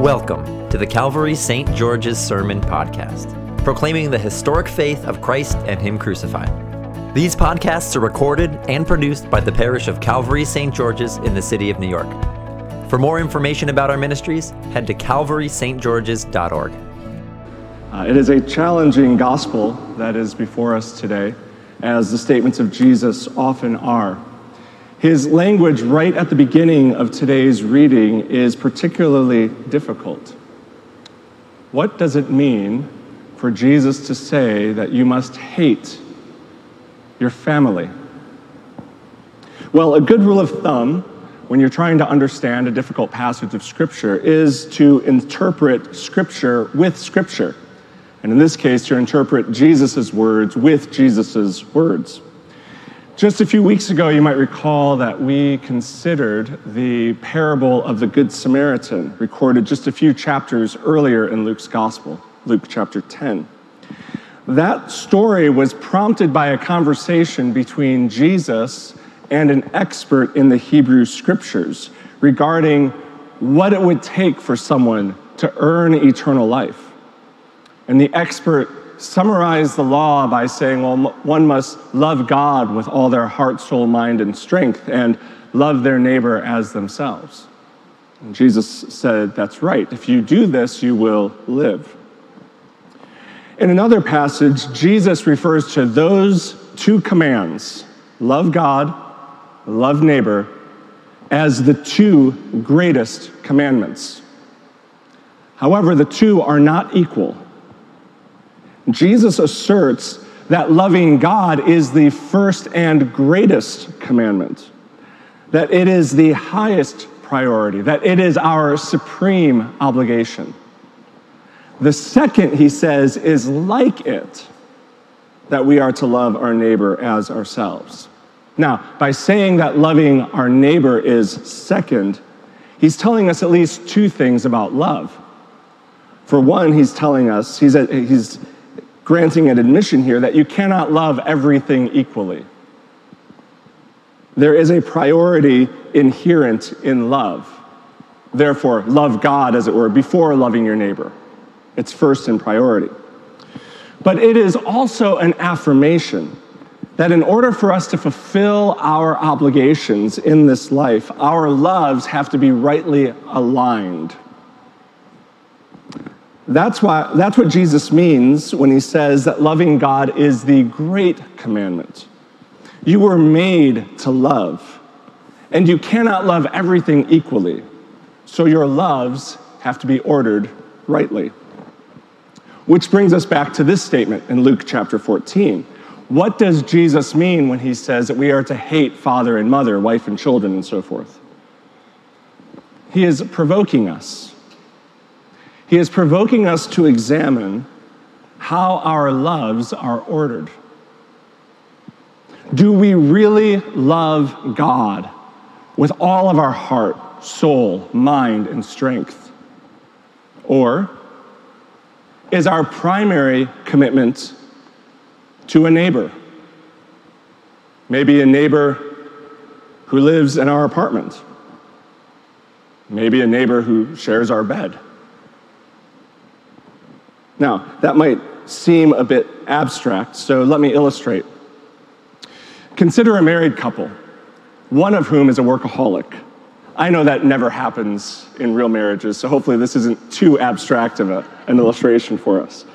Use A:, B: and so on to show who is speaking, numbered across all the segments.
A: Welcome to the Calvary St. George's Sermon Podcast, proclaiming the historic faith of Christ and Him crucified. These podcasts are recorded and produced by the parish of Calvary St. George's in the city of New York. For more information about our ministries, head to calvarystgeorges.org.
B: Uh, it is a challenging gospel that is before us today, as the statements of Jesus often are. His language right at the beginning of today's reading is particularly difficult. What does it mean for Jesus to say that you must hate your family? Well, a good rule of thumb when you're trying to understand a difficult passage of Scripture is to interpret Scripture with Scripture. And in this case, to interpret Jesus' words with Jesus' words. Just a few weeks ago, you might recall that we considered the parable of the Good Samaritan, recorded just a few chapters earlier in Luke's Gospel, Luke chapter 10. That story was prompted by a conversation between Jesus and an expert in the Hebrew Scriptures regarding what it would take for someone to earn eternal life. And the expert summarize the law by saying, well, one must love God with all their heart, soul, mind, and strength, and love their neighbor as themselves. And Jesus said, That's right. If you do this, you will live. In another passage, Jesus refers to those two commands love God, love neighbor as the two greatest commandments. However, the two are not equal. Jesus asserts that loving God is the first and greatest commandment, that it is the highest priority, that it is our supreme obligation. The second, he says, is like it, that we are to love our neighbor as ourselves. Now, by saying that loving our neighbor is second, he's telling us at least two things about love. For one, he's telling us, he's, he's granting an admission here that you cannot love everything equally. There is a priority inherent in love. Therefore, love God, as it were, before loving your neighbor. It's first in priority. But it is also an affirmation that in order for us to fulfill our obligations in this life, our loves have to be rightly aligned. That's, why, that's what Jesus means when he says that loving God is the great commandment. You were made to love, and you cannot love everything equally. So your loves have to be ordered rightly. Which brings us back to this statement in Luke chapter 14. What does Jesus mean when he says that we are to hate father and mother, wife and children, and so forth? He is provoking us he is provoking us to examine how our loves are ordered. Do we really love God with all of our heart, soul, mind, and strength? Or is our primary commitment to a neighbor? Maybe a neighbor who lives in our apartment. Maybe a neighbor who shares our bed. Now, that might seem a bit abstract, so let me illustrate. Consider a married couple, one of whom is a workaholic. I know that never happens in real marriages, so hopefully this isn't too abstract of a, an illustration for us.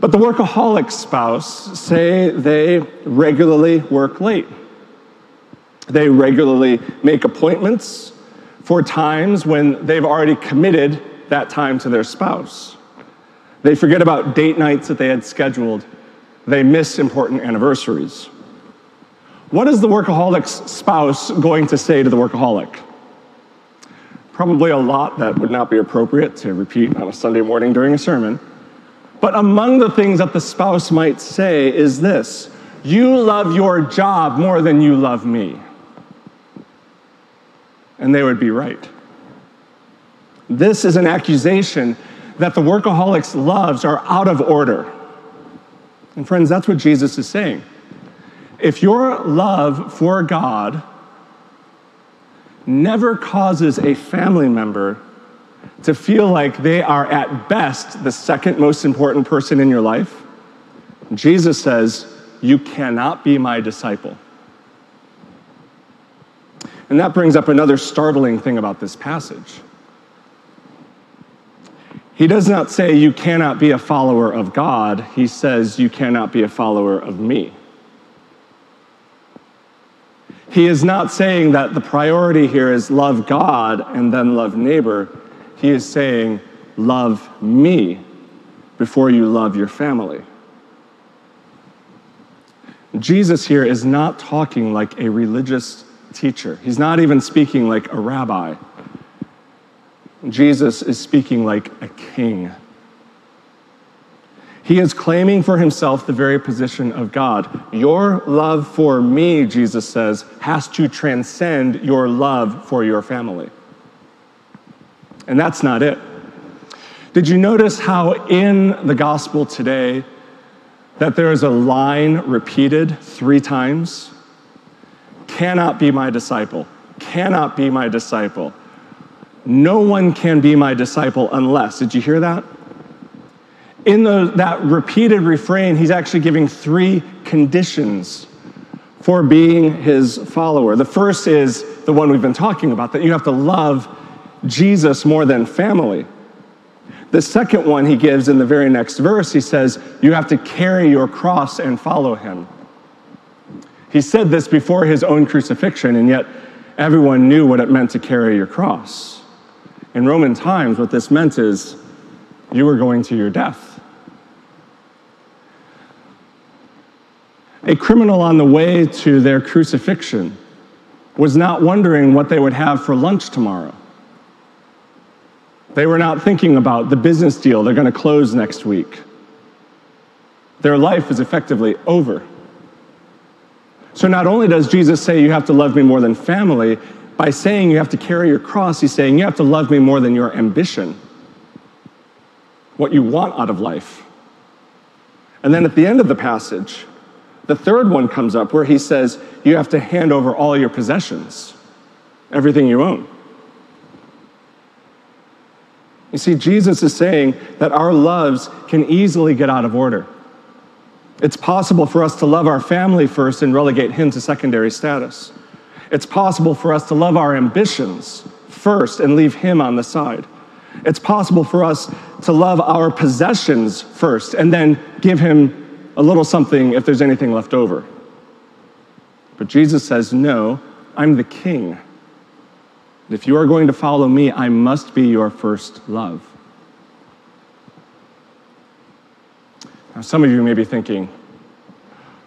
B: But the workaholic spouse say they regularly work late. They regularly make appointments for times when they've already committed that time to their spouse. They forget about date nights that they had scheduled. They miss important anniversaries. What is the workaholic's spouse going to say to the workaholic? Probably a lot that would not be appropriate to repeat on a Sunday morning during a sermon. But among the things that the spouse might say is this You love your job more than you love me. And they would be right. This is an accusation that the workaholic's loves are out of order. And friends, that's what Jesus is saying. If your love for God never causes a family member to feel like they are at best the second most important person in your life, Jesus says, You cannot be my disciple. And that brings up another startling thing about this passage. He does not say, You cannot be a follower of God. He says, You cannot be a follower of me. He is not saying that the priority here is love God and then love neighbor. He is saying, Love me before you love your family. Jesus here is not talking like a religious teacher. He's not even speaking like a rabbi. Jesus is speaking like a king. He is claiming for himself the very position of God. Your love for me, Jesus says, has to transcend your love for your family. And that's not it. Did you notice how in the gospel today that there is a line repeated three times? cannot be my disciple, cannot be my disciple. No one can be my disciple unless. Did you hear that? In the, that repeated refrain, he's actually giving three conditions for being his follower. The first is the one we've been talking about that you have to love Jesus more than family. The second one he gives in the very next verse, he says, You have to carry your cross and follow him. He said this before his own crucifixion, and yet everyone knew what it meant to carry your cross. In Roman times, what this meant is you were going to your death. A criminal on the way to their crucifixion was not wondering what they would have for lunch tomorrow. They were not thinking about the business deal they're going to close next week. Their life is effectively over. So not only does Jesus say you have to love me more than family, by saying you have to carry your cross, he's saying you have to love me more than your ambition, what you want out of life. And then at the end of the passage, the third one comes up where he says you have to hand over all your possessions, everything you own. You see, Jesus is saying that our loves can easily get out of order. It's possible for us to love our family first and relegate him to secondary status. It's possible for us to love our ambitions first and leave him on the side. It's possible for us to love our possessions first and then give him a little something if there's anything left over. But Jesus says, No, I'm the king. If you are going to follow me, I must be your first love. Now, some of you may be thinking,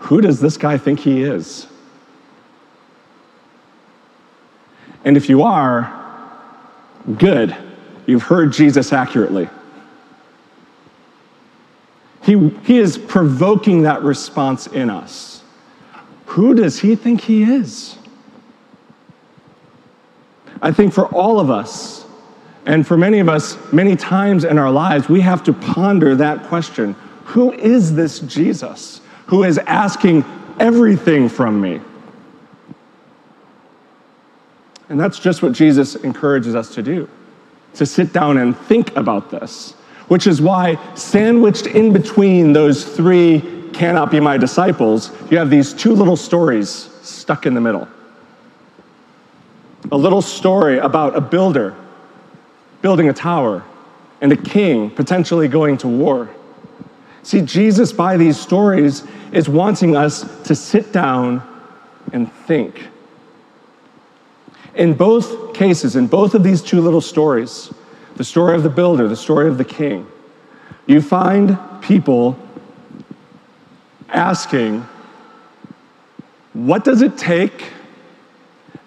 B: who does this guy think he is? And if you are, good, you've heard Jesus accurately. He, he is provoking that response in us. Who does he think he is? I think for all of us, and for many of us, many times in our lives, we have to ponder that question who is this Jesus who is asking everything from me? And that's just what Jesus encourages us to do to sit down and think about this, which is why, sandwiched in between those three cannot be my disciples, you have these two little stories stuck in the middle. A little story about a builder building a tower and a king potentially going to war. See, Jesus, by these stories, is wanting us to sit down and think. In both cases, in both of these two little stories, the story of the builder, the story of the king, you find people asking, What does it take?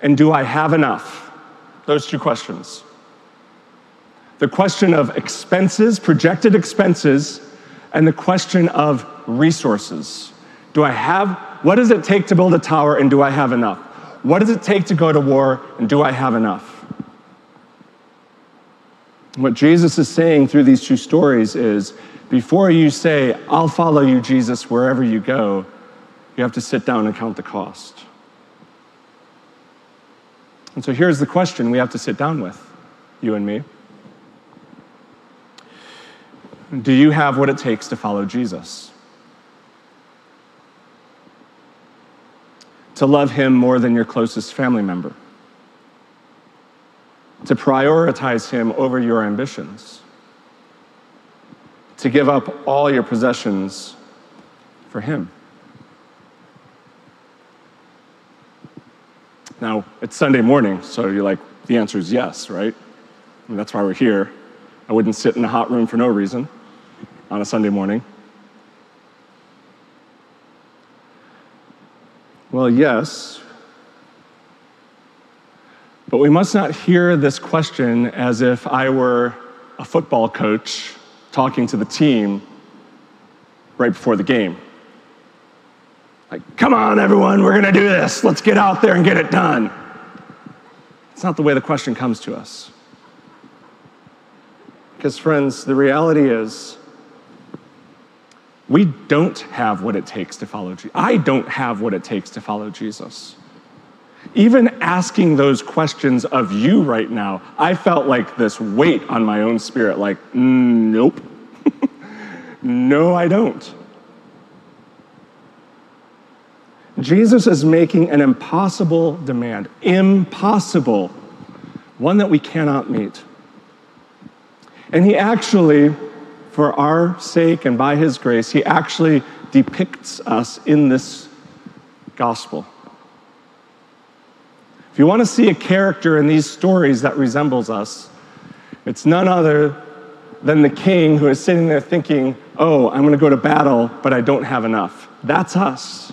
B: And do I have enough? Those two questions. The question of expenses, projected expenses, and the question of resources. Do I have, what does it take to build a tower and do I have enough? What does it take to go to war and do I have enough? What Jesus is saying through these two stories is before you say, I'll follow you, Jesus, wherever you go, you have to sit down and count the cost. And so here's the question we have to sit down with, you and me. Do you have what it takes to follow Jesus? To love him more than your closest family member? To prioritize him over your ambitions? To give up all your possessions for him? Now, it's Sunday morning, so you're like, the answer is yes, right? I mean, that's why we're here. I wouldn't sit in a hot room for no reason on a Sunday morning. Well, yes, but we must not hear this question as if I were a football coach talking to the team right before the game. Like, come on, everyone, we're going to do this. Let's get out there and get it done. It's not the way the question comes to us. Because, friends, the reality is we don't have what it takes to follow Jesus. I don't have what it takes to follow Jesus. Even asking those questions of you right now, I felt like this weight on my own spirit like, mm, nope. no, I don't. Jesus is making an impossible demand, impossible, one that we cannot meet. And he actually, for our sake and by his grace, he actually depicts us in this gospel. If you want to see a character in these stories that resembles us, it's none other than the king who is sitting there thinking, oh, I'm going to go to battle, but I don't have enough. That's us.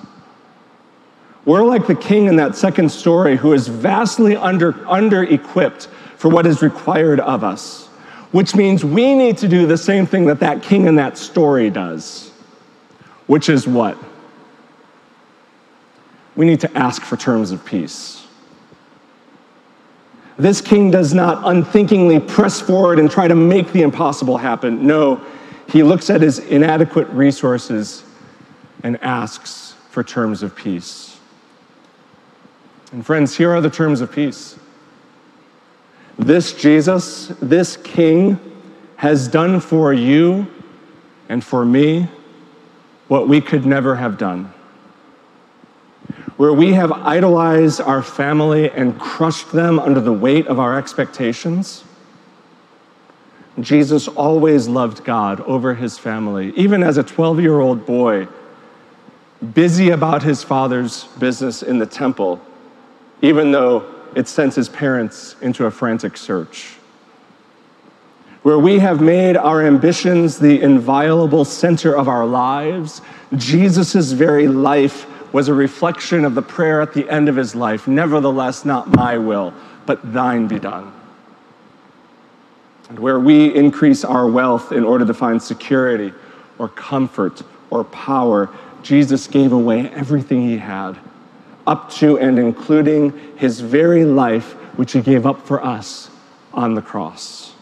B: We're like the king in that second story who is vastly under, under equipped for what is required of us, which means we need to do the same thing that that king in that story does, which is what? We need to ask for terms of peace. This king does not unthinkingly press forward and try to make the impossible happen. No, he looks at his inadequate resources and asks for terms of peace. And friends, here are the terms of peace. This Jesus, this King, has done for you and for me what we could never have done. Where we have idolized our family and crushed them under the weight of our expectations, Jesus always loved God over his family. Even as a 12 year old boy, busy about his father's business in the temple, even though it sends his parents into a frantic search. Where we have made our ambitions the inviolable center of our lives, Jesus' very life was a reflection of the prayer at the end of his life Nevertheless, not my will, but thine be done. And where we increase our wealth in order to find security or comfort or power, Jesus gave away everything he had up to and including his very life, which he gave up for us on the cross.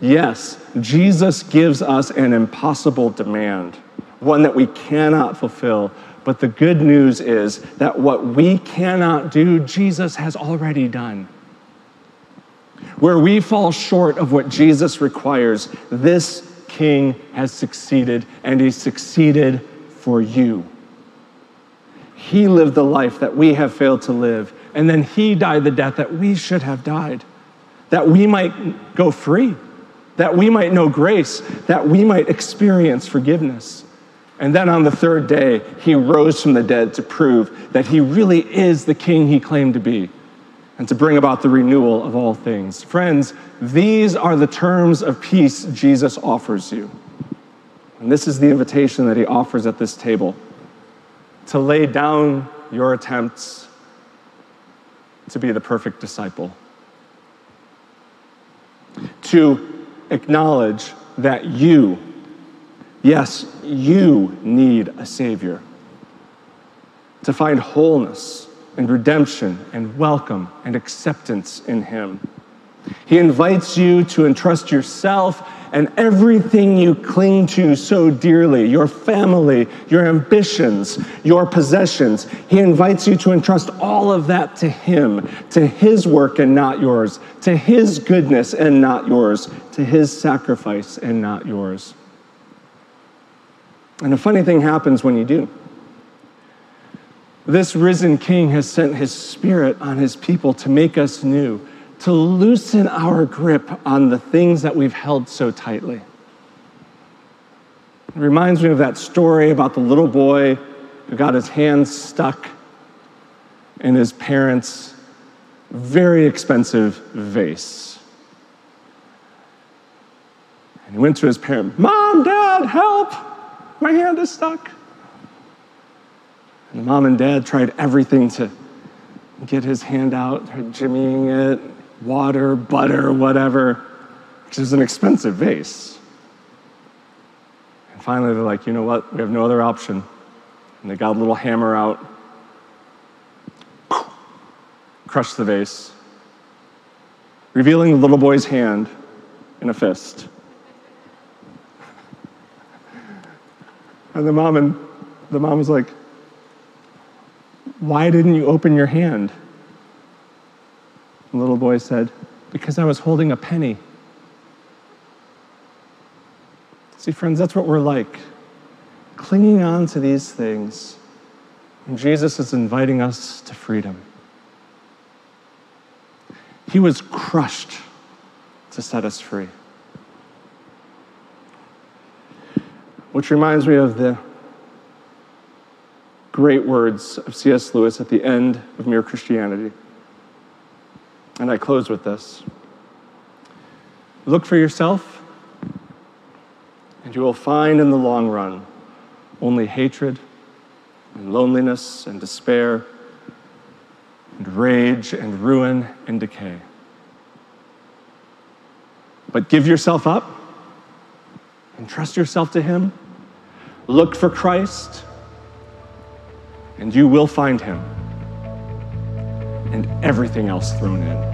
B: Yes, Jesus gives us an impossible demand, one that we cannot fulfill. But the good news is that what we cannot do, Jesus has already done. Where we fall short of what Jesus requires, this King has succeeded, and he succeeded for you. He lived the life that we have failed to live. And then He died the death that we should have died, that we might go free, that we might know grace, that we might experience forgiveness. And then on the third day, He rose from the dead to prove that He really is the King He claimed to be and to bring about the renewal of all things. Friends, these are the terms of peace Jesus offers you. And this is the invitation that He offers at this table to lay down your attempts to be the perfect disciple, to acknowledge that you, yes, you need a Savior, to find wholeness and redemption and welcome and acceptance in Him. He invites you to entrust yourself and everything you cling to so dearly your family, your ambitions, your possessions. He invites you to entrust all of that to Him, to His work and not yours, to His goodness and not yours, to His sacrifice and not yours. And a funny thing happens when you do. This risen King has sent His Spirit on His people to make us new, to loosen our grip on the things that we've held so tightly. It reminds me of that story about the little boy who got his hands stuck in his parents' very expensive vase. And he went to his parent, Mom, Dad, help! My hand is stuck. And the mom and dad tried everything to get his hand out, tried jimmying it, water, butter, whatever, which is an expensive vase. And finally, they're like, you know what? We have no other option. And they got a little hammer out, crushed the vase, revealing the little boy's hand in a fist. And the mom and the mom was like, why didn't you open your hand? The little boy said, Because I was holding a penny. See, friends, that's what we're like. Clinging on to these things. And Jesus is inviting us to freedom. He was crushed to set us free. Which reminds me of the great words of C.S. Lewis at the end of Mere Christianity. And I close with this Look for yourself, and you will find in the long run only hatred and loneliness and despair and rage and ruin and decay. But give yourself up and trust yourself to Him. Look for Christ and you will find him, and everything else thrown in.